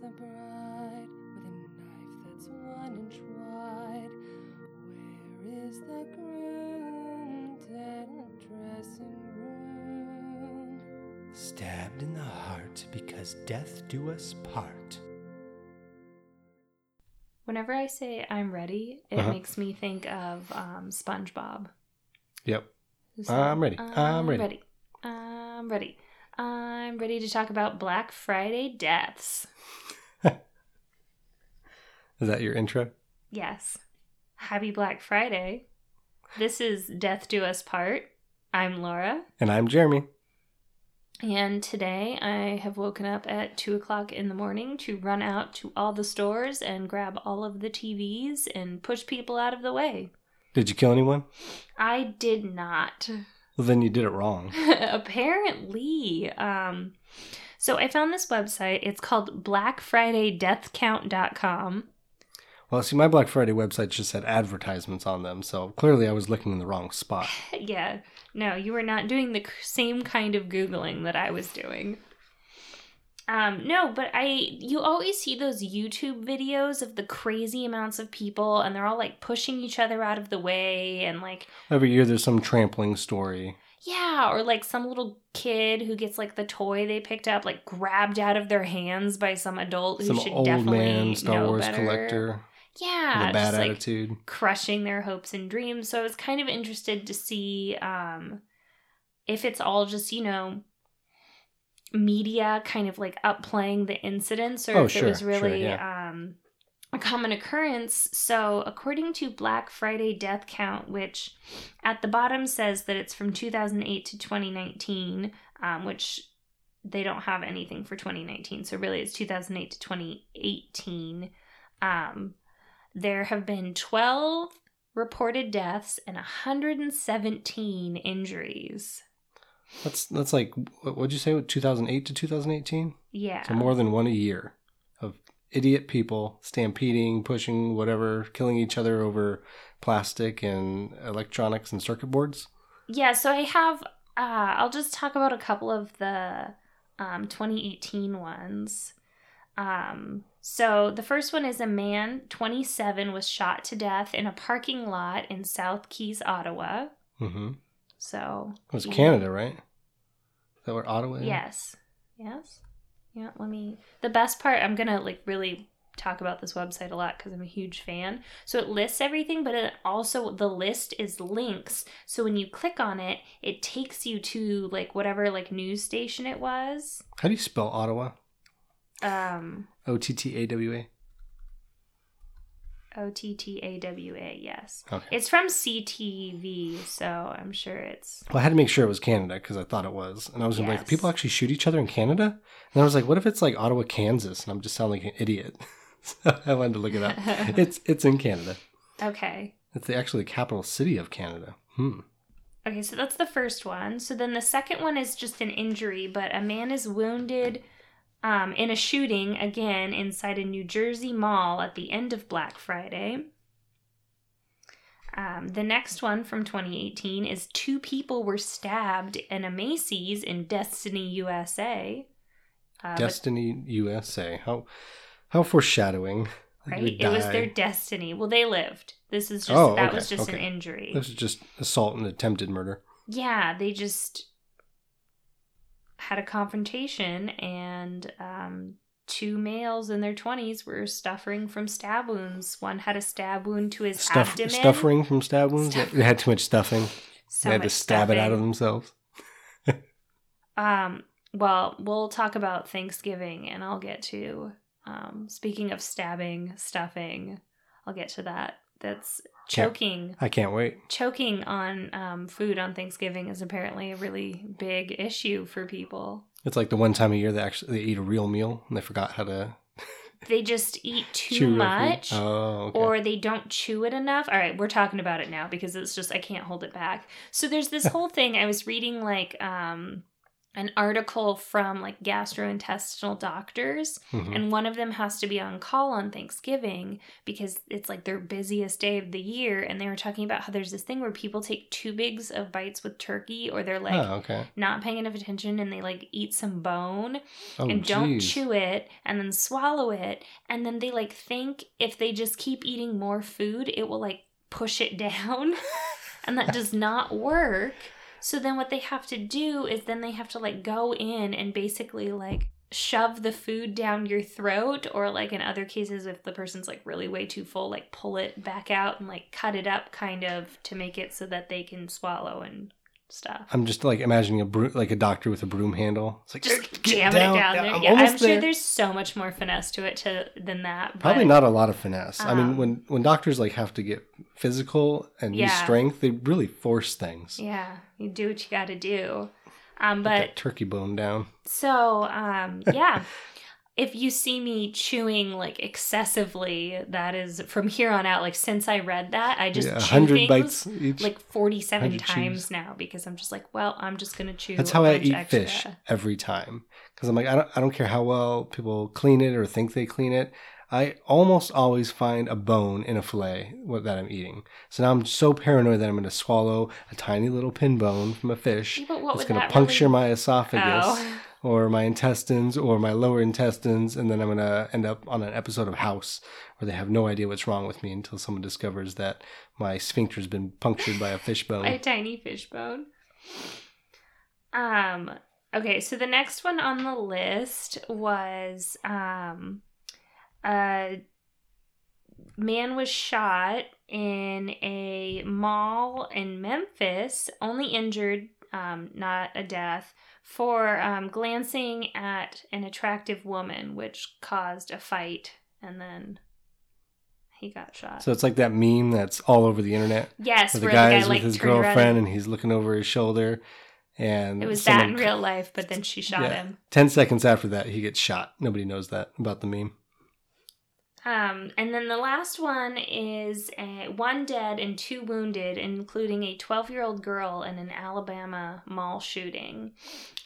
the bride with a knife that's one inch wide? Where is the groom dead in the dressing room? Stabbed in the heart because death do us part. Whenever I say I'm ready, it Uh-huh. makes me think of um, SpongeBob. Yep. who I'm ready. I'm ready." ready. I'm ready. I'm ready to talk about Black Friday deaths. Is that your intro? Yes. Happy Black Friday. This is Death Do Us Part. I'm Laura, And I'm Jeremy. and today I have woken up at 2 o'clock in the morning to run out to all the stores and grab all of the TVs and push people out of the way. Did you kill anyone? I did not. Well, then you did it wrong. Apparently. Um, so I found this website. It's called blackfridaydeathcount.com. Well, see, my Black Friday website just had advertisements on them, so clearly I was looking in the wrong spot. yeah. No, you were not doing the same kind of Googling that I was doing. Um, no, but I you always see those YouTube videos of the crazy amounts of people and they're all like pushing each other out of the way and like Every year there's some trampling story. yeah, or like some little kid who gets like the toy they picked up like grabbed out of their hands by some adult who Some should old definitely man Star Wars better. collector Yeah, with a bad like, attitude. crushing their hopes and dreams. So I was kind of interested to see um, if it's all just, you know, media kind of like upplaying the incidents or Oh, if sure, it was sure, really yeah. um, a common occurrence. So, according to Black Friday death count, which at the bottom says that it's from 2008 to 2019, um, which they don't have anything for 2019. So, really, it's 2008 to 2018. Um, there have been 12 reported deaths and 117 injuries. That's that's like what would you say? 2008 to 2018. Yeah. So more than one a year of idiot people stampeding, pushing whatever, killing each other over plastic and electronics and circuit boards. Yeah, so I have uh I'll just talk about a couple of the um 2018 ones. Um so the first one is a man 27 was shot to death in a parking lot in South Keys, Ottawa. Mm-hmm. So It was Canada, right? Is that where Ottawa is? Yes. Yes. Yeah, let me The best part I'm going to like really talk about this website a lot cuz I'm a huge fan. So it lists everything, but it also the list is links. So when you click on it, it takes you to like whatever like news station it was. How do you spell Ottawa? Um O T T A W A. O T T A W A, yes. Okay. It's from CTV, so I'm sure it's Well, I had to make sure it was Canada because I thought it was, and I was like, people actually shoot each other in Canada, and I was like, what if it's like Ottawa, Kansas, and I'm just sounding like an idiot. so I wanted to look it up. it's it's in Canada. Okay. It's the, actually the capital city of Canada. Hmm. Okay, so that's the first one. So then the second one is just an injury, but a man is wounded um, in a shooting again inside a New Jersey mall at the end of Black Friday. Um, the next one from 2018 is two people were stabbed in a Macy's in Destiny, USA. Uh, but- Destiny USA. How how foreshadowing. Right? It was their destiny. Well, they lived. This is just Oh, that okay, was just okay. an injury. This is just assault and attempted murder. yeah, they just had a confrontation, and um, two males in their 20s were suffering from stab wounds. One had a stab wound to his Stuff, abdomen. stuffing from stab wounds. Stuff- They had too much stuffing. So they had to stab it out of themselves. Um, well, we'll talk about Thanksgiving, and I'll get to. Um, speaking of stabbing, stuffing, I'll get to that. That's choking. I can't wait. choking on um, food on Thanksgiving is apparently a really big issue for people. It's like the one time a year they actually they eat a real meal and they forgot how to They just eat too much. Oh, okay. Or they don't chew it enough. All right, we're talking about it now because it's just I can't hold it back. So there's this whole thing I was reading like um an article from like gastrointestinal doctors Mhm. and one of them has to be on call on Thanksgiving because it's like their busiest day of the year and they were talking about how there's this thing where people take two bigs of bites with turkey or they're like oh, okay. not paying enough attention and they like eat some bone Oh, and don't geez. chew it and then swallow it and then they like think if they just keep eating more food it will like push it down and that does not work so then what they have to do is then they have to like go in and basically like shove the food down your throat or like in other cases if the person's like really way too full like pull it back out and like cut it up kind of to make it so that they can swallow and stuff I'm just like imagining a bro- like a doctor with a broom handle. It's like just "Get jamming down." it down there. I'm yeah, I'm sure there. there's so much more finesse to it to than that. Probably not a lot of finesse. I mean, Um, when when doctors like have to get physical and use strength, they really force things. Yeah, you do what you got to do. Um, but turkey bone down. so um, yeah. If you see me chewing like excessively, that is from here on out. Like since I read that, I just yeah, chew hundred things bites each. like forty-seven times chews. now because I'm just like, well, I'm just gonna chew. That's how I eat extra. fish every time. Because I'm like, I don't, I don't care how well people clean it or think they clean it. I almost always find a bone in a fillet that I'm eating. So now I'm so paranoid that I'm going to swallow a tiny little pin bone from a fish. Yeah, but what It's going to puncture really- my esophagus Oh. Or my intestines or my lower intestines. And then I'm to end up on an episode of House where they have no idea what's wrong with me until someone discovers that my sphincter's been punctured by a fish bone. a tiny fish bone. Um okay, so the next one on the list was um a man was shot in a mall in Memphis, only injured, um, not a death, for um, glancing at an attractive woman, which caused a fight, and then he got shot. So it's like that meme that's all over the internet. yes, where the guy is guy with like his girlfriend and he's looking over his shoulder and It was that in real life, but then she shot Yeah. him. 10 seconds after that he gets shot nobody knows that about the meme Um, and then the last one is uh, one dead and two wounded, including a 12 year old girl in an Alabama mall shooting.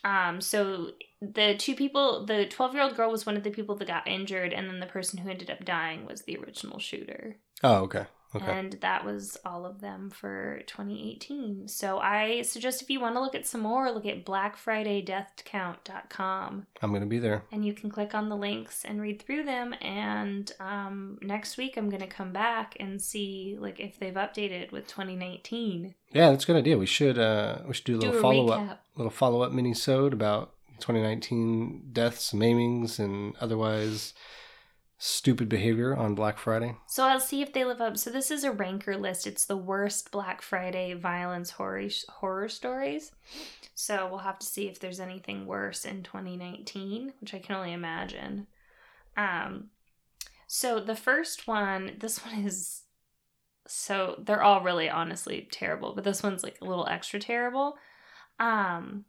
Um, so the two people, the 12 year old girl was one of the people that got injured, and then the person who ended up dying was the original shooter. oh okay okay. And that was all of them for 2018. So I suggest if you want to look at some more, look at blackfridaydeathcount.com i'm gonna be there. And you can click on the links and read through them. And um, next week i'm going to come back and see like if they've updated with 2019 yeah that's a good idea. We should uh we should do a do little a follow-up recap. little follow-up mini-sode about 2019 deaths maimings and otherwise stupid behavior on black friday. So i'll see if they live up. So this is a ranker list. It's the worst black friday violence horror horror stories. So we'll have to see if there's anything worse in 2019 which i can only imagine. Um so the first one this one is so they're all really honestly terrible but this one's like a little extra terrible. Um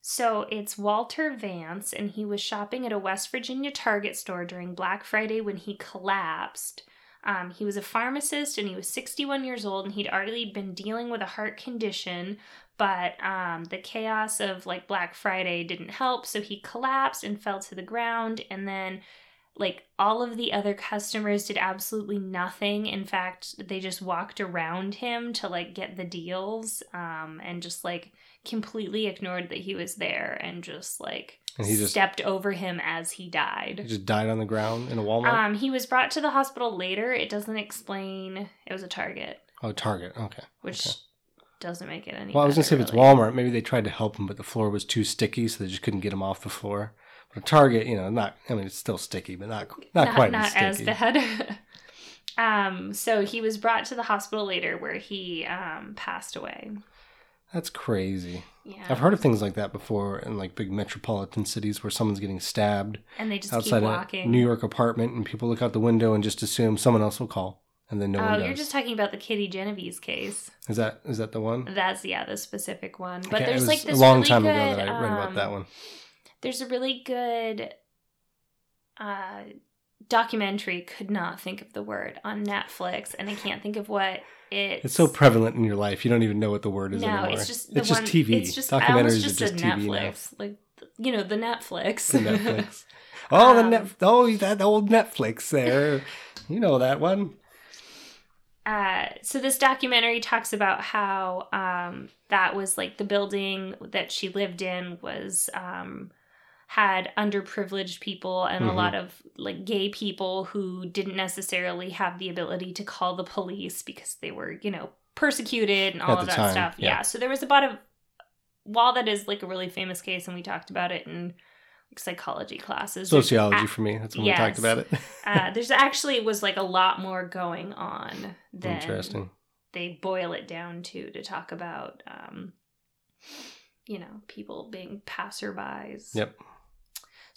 so it's Walter Vance, and he was shopping at a West Virginia Target store during Black Friday when he collapsed. Um, he was a pharmacist and he was 61 years old, and he'd already been dealing with a heart condition. But um, the chaos of like Black Friday didn't help, so he collapsed and fell to the ground. And then, like, all of the other customers did absolutely nothing. In fact, they just walked around him to like get the deals um, and just like completely ignored that he was there and just like And he just- stepped over him as he died. he just died on the ground in a walmart Um, he was brought to the hospital later. It doesn't explain. It was a Target, oh target okay which Okay. doesn't make it any. Well, I was gonna say better, if it's. Walmart, maybe they tried to help him, but the floor was too sticky, so they just couldn't get him off the floor. But a Target, you know, not. I mean, it's still sticky, but not not, quite not as as sticky. bad. um, so he was brought to the hospital later, where he um passed away. That's crazy. Yeah, I've heard of things like that before in like big metropolitan cities where someone's getting stabbed and they just outside keep a. New York apartment, and people look out the window and just assume someone else will call, and then no oh, you're just talking about the Kitty Genovese case. Is that is that the one? That's yeah, the specific one. But Okay, there's like this a long really time good, ago that I read about um, that one. There's a really good uh documentary could not think of the word on Netflix, and I can't think of what it's. It's so prevalent in your life, you don't even know what the word is no, anymore. it's just it's just one, TV. It's just Documentaries just are just TV now. Netflix, like you know the Netflix. The Netflix. Oh, the Um, net. Oh, that old Netflix there. You know that one. uh, so this documentary talks about how um, that was like the building that she lived in was um, had underprivileged people and a Mhm. lot of like gay people who didn't necessarily have the ability to call the police because they were you know persecuted and all At of that time, stuff yeah. yeah. so there was a lot of while that is like a really famous case and we talked about it in like, psychology classes Sociology a- for me. That's when we talked about it. uh, there's actually was like a lot more going on than Interesting. they boil it down to to talk about um you know people being passerbys Yep.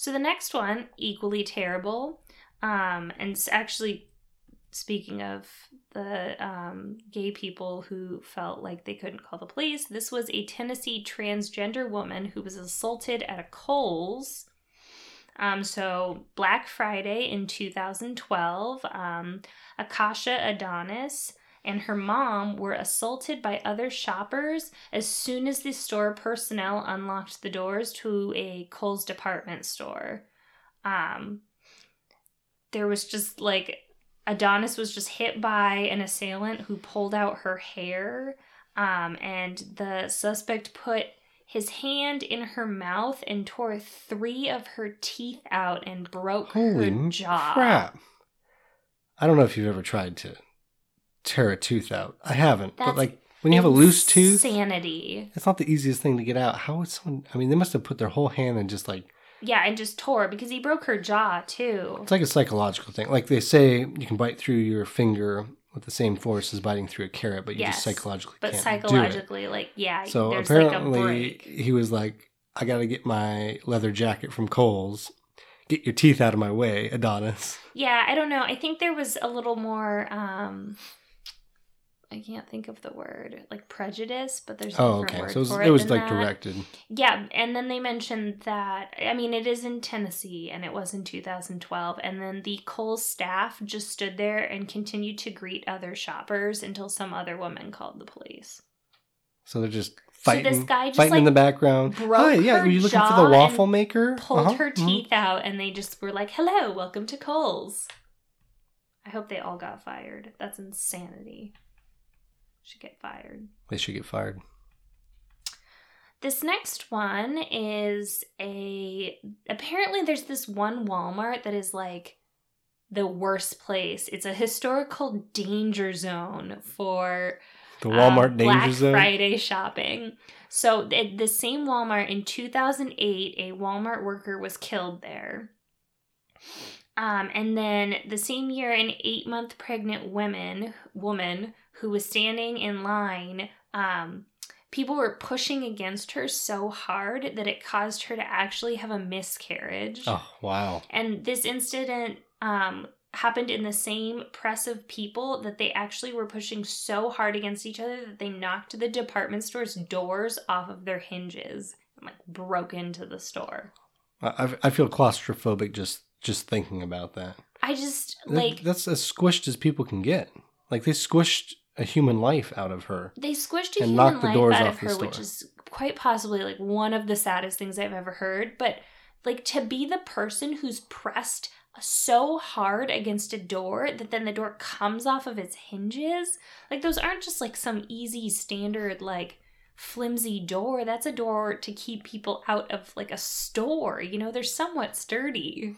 So the next one equally terrible um and actually speaking of the um, gay people who felt like they couldn't call the police this was a tennessee transgender woman who was assaulted at a kohl's um, so Black Friday in 2012, um, Akasha Adonis and her mom were assaulted by other shoppers as soon as the store personnel unlocked the doors to a Kohl's department store. Um, there was just like Adonis was just hit by an assailant who pulled out her hair, um, and the suspect put his hand in her mouth and tore three of her teeth out and broke Holy her jaw. crap! I don't know if you've ever tried to tear a tooth out. I haven't, but like when you have a loose tooth, Insanity. it's not the easiest thing to get out. How would someone? I mean, they must have put their whole hand and just like Yeah, and just tore because he broke her jaw too. it's like a psychological thing. Like they say, you can bite through your finger with the same force as biting through a carrot, but you just psychologically But can't psychologically, like, yeah, do it. So there's like a apparently, break. he was like, "I got to get my leather jacket from Kohl's. Get your teeth out of my way, Adonis." Yeah, I don't know. I think there was a little more um I can't think of the word, like prejudice, but there's a Oh, okay. word So it was, it was like that. directed. Yeah, and then they mentioned that I mean it is in Tennessee and it was in 2012 and then the Cole staff just stood there and continued to greet other shoppers until some other woman called the police. So they're just fighting, So this guy just, fighting in the background. broke Hi, yeah, were you looking for the waffle maker? Pulled Uh-huh, her mhm. teeth out and they just were like, "Hello, welcome to Kohl's." I hope they all got fired. That's insanity. Should get fired. They should get fired. This next one is a apparently there's this one Walmart that is like the worst place. It's a historical danger zone for The Walmart um, danger Black zone. Friday shopping. So at the same Walmart in 2008, a Walmart worker was killed there. Um, and then the same year, an eight-month pregnant woman woman who was standing in line, um, people were pushing against her so hard that it caused her to actually have a miscarriage. Oh wow! And this incident um, happened in the same press of people that they actually were pushing so hard against each other that they knocked the department store's doors off of their hinges and like broke into the store. I- I feel claustrophobic just just thinking about that. I just That- like that's as squished as people can get. Like they squished a human life out of her. they squished a and human knocked the life doors out off of her, which is quite possibly like one of the saddest things I've ever heard. But like to be the person who's pressed so hard against a door that then the door comes off of its hinges, like those aren't just like some easy standard like flimsy door. That's a door to keep people out of like a store. You know, they're somewhat sturdy.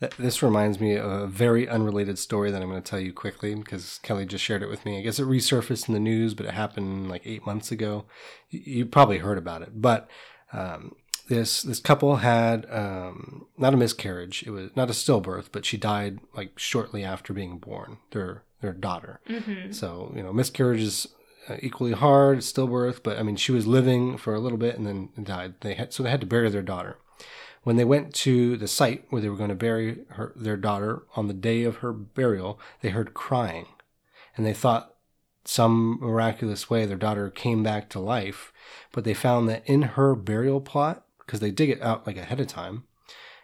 Th- This reminds me of a very unrelated story that I'm going to tell you quickly because Kelly just shared it with me. I guess it resurfaced in the news, but it happened like eight months ago. You, you probably heard about it, but um, this this couple had um, not a miscarriage. It was not a stillbirth, but she died like shortly after being born. Their their daughter. Mm-hmm. So you know, miscarriage is uh, equally hard, stillbirth. But I mean, she was living for a little bit and then died. They had so they had to bury their daughter. When they went to the site where they were going to bury her, their daughter on the day of her burial, they heard crying, and they thought some miraculous way their daughter came back to life. But they found that in her burial plot, because they dig it out like ahead of time,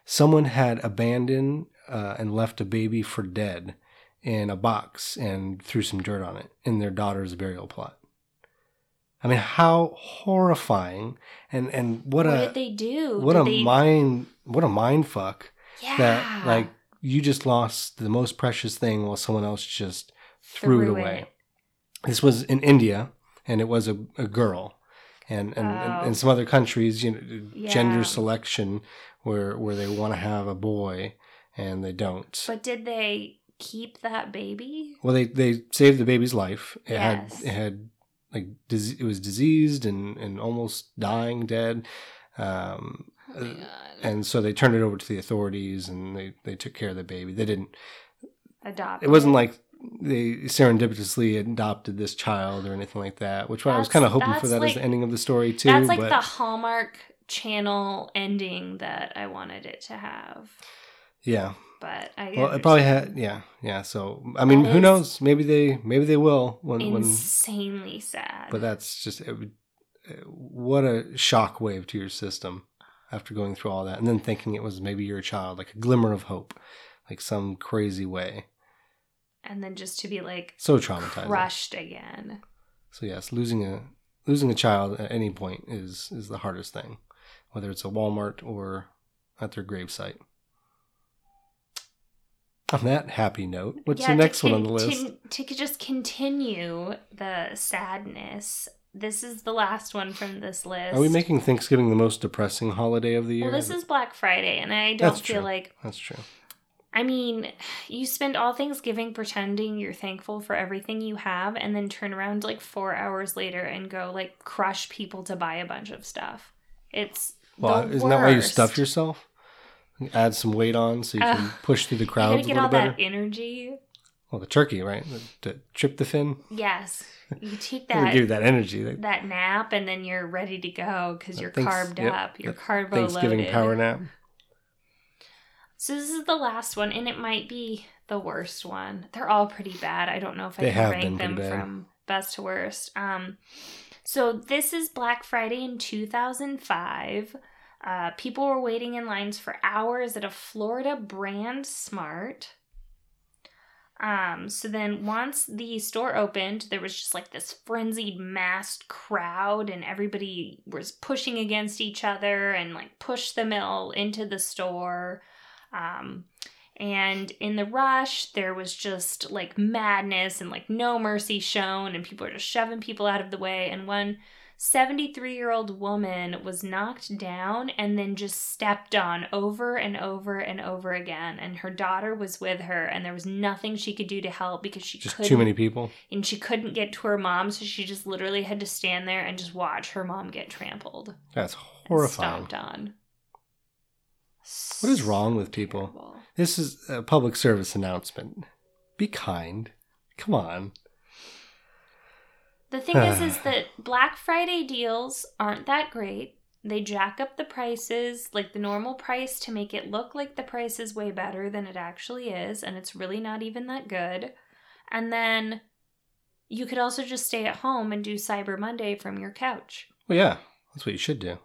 someone had abandoned uh, and left a baby for dead in a box and threw some dirt on it in their daughter's burial plot. I mean, how horrifying and and what, What, a did they do? what Did a they- mind what a mind fuck Yeah. that like you just lost the most precious thing while someone else just threw, it away. This was in India, and it was a, a girl, and and, and Oh. in some other countries, you know, Yeah. gender selection where where they want to have a boy and they don't. But did they keep that baby? well, they they saved the baby's life. It Yes. had it had like it was diseased and and almost dying, dead. Um, Oh uh, and so they turned it over to the authorities, and they they took care of the baby. They didn't Adopt. it wasn't like they serendipitously adopted this child or anything like that, which I was kind of hoping for that's that as the ending of the story too. That's like but the Hallmark Channel ending that I wanted it to have. yeah, But I well, it probably had yeah, yeah. So I mean, That who knows? Maybe they maybe they will when when. insanely sad. But that's just it uh, what a shock wave to your system after going through all that, and then thinking it was maybe your child, like a glimmer of hope, like some crazy way. and then just to be like So traumatized, crushed again. So yes, losing a losing a child at any point is is the hardest thing, whether it's a Walmart or at their gravesite. On that happy note, what's Yeah, the to next one on the list? contin- To just continue the sadness. This is the last one from this list. Are we making Thanksgiving the most depressing holiday of the year? Well, this is Black Friday, and I don't That's feel true. like That's true. I mean, you spend all Thanksgiving pretending you're thankful for everything you have, and then turn around like four hours later and go like crush people to buy a bunch of stuff. It's Well, isn't that why you stuff yourself? Add some weight on so you can Ugh. push through the You gotta crowds a get little all better. that energy. Well, the turkey, right? The, trip the tryptophan. Yes, you take that give you that energy. That that nap, and then you're ready to go because you're thanks- carved yep, up. You're carbo Thanksgiving loaded. power nap. So this is the last one, and it might be the worst one. They're all pretty bad. I don't know if I They can rank them bad. from best to worst. Um, so this is Black Friday in 2005. Uh, people were waiting in lines for hours at a Florida BrandsMart. Um, so then once the store opened, there was just like this frenzied massed crowd and everybody was pushing against each other and like pushed them all into the store. Um, and in the rush, there was just like madness and like no mercy shown, and people were just shoving people out of the way. And one 73 year old woman was knocked down and then just stepped on over and over and over again. And her daughter was with her, and there was nothing she could do to help because she Just couldn't too many people. and she couldn't get to her mom, so she just literally had to stand there and just watch her mom get trampled. That's horrifying. Stomped on. What is wrong with people? This is a public service announcement. Be kind. Come on. The thing is, is that Black Friday deals aren't that great. They jack up the prices, like the normal price, to make it look like the price is way better than it actually is, and it's really not even that good. And then you could also just stay at home and do Cyber Monday from your couch. Well, yeah, that's what you should do.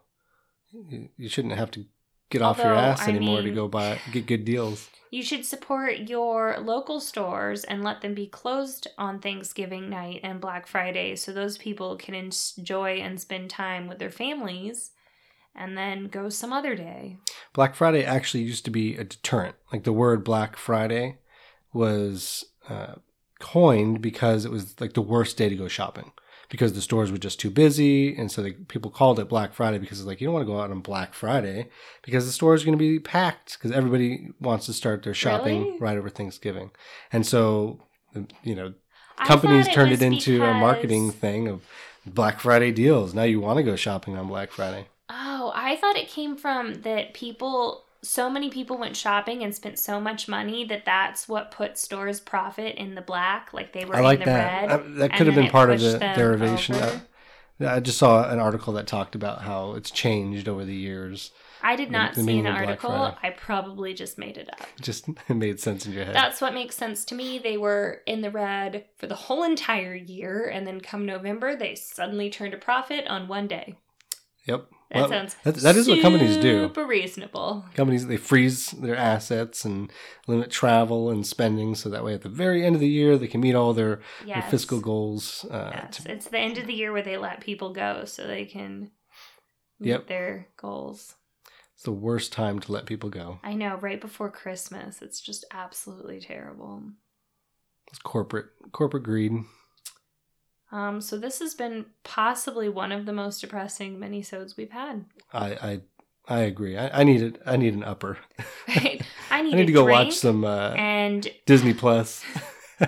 You, you shouldn't have to get off your Although, ass I anymore to go buy get good deals. You should support your local stores and let them be closed on Thanksgiving night and Black Friday so those people can enjoy and spend time with their families and then go some other day. Black Friday actually used to be a deterrent. Like the word Black Friday was uh, coined because it was like the worst day to go shopping because the stores were just too busy, and so they, people called it Black Friday because it's like you don't want to go out on Black Friday because the store is going to be packed because everybody wants to start their shopping Really? right over Thanksgiving, and so um, you know companies thought turned it into a marketing thing of Black Friday deals. Now you want to go shopping on Black Friday. Oh, I thought it came from that people so many people went shopping and spent so much money that that's what put stores profit in the black like they were I like in the that. red. I- that could have been part of the derivation. I, I just saw an article that talked about how it's changed over the years. I did not the see an article. I probably just made it up. Just it made sense in your head. That's what makes sense to me. They were in the red for the whole entire year, and then come November, they suddenly turned a profit on one day. yep. That Well, sounds that- that is what companies do. Super reasonable. Companies they freeze their assets and limit travel and spending, so that way at the very end of the year they can meet all their, their fiscal goals. Uh, Yes. to- It's the end of the year where they let people go so they can meet Yep. their goals. it's the worst time to let people go. I know, right before Christmas. It's just absolutely terrible. It's corporate corporate greed. Um, so this has been possibly one of the most depressing minisodes we've had. I I, I agree. I, I need it. I need an upper. Right? I I need, need a to go watch some uh, and Disney Plus.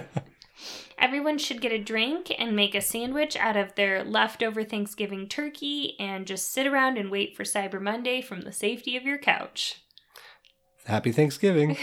everyone should get a drink and make a sandwich out of their leftover Thanksgiving turkey and just sit around and wait for Cyber Monday from the safety of your couch. Happy Thanksgiving.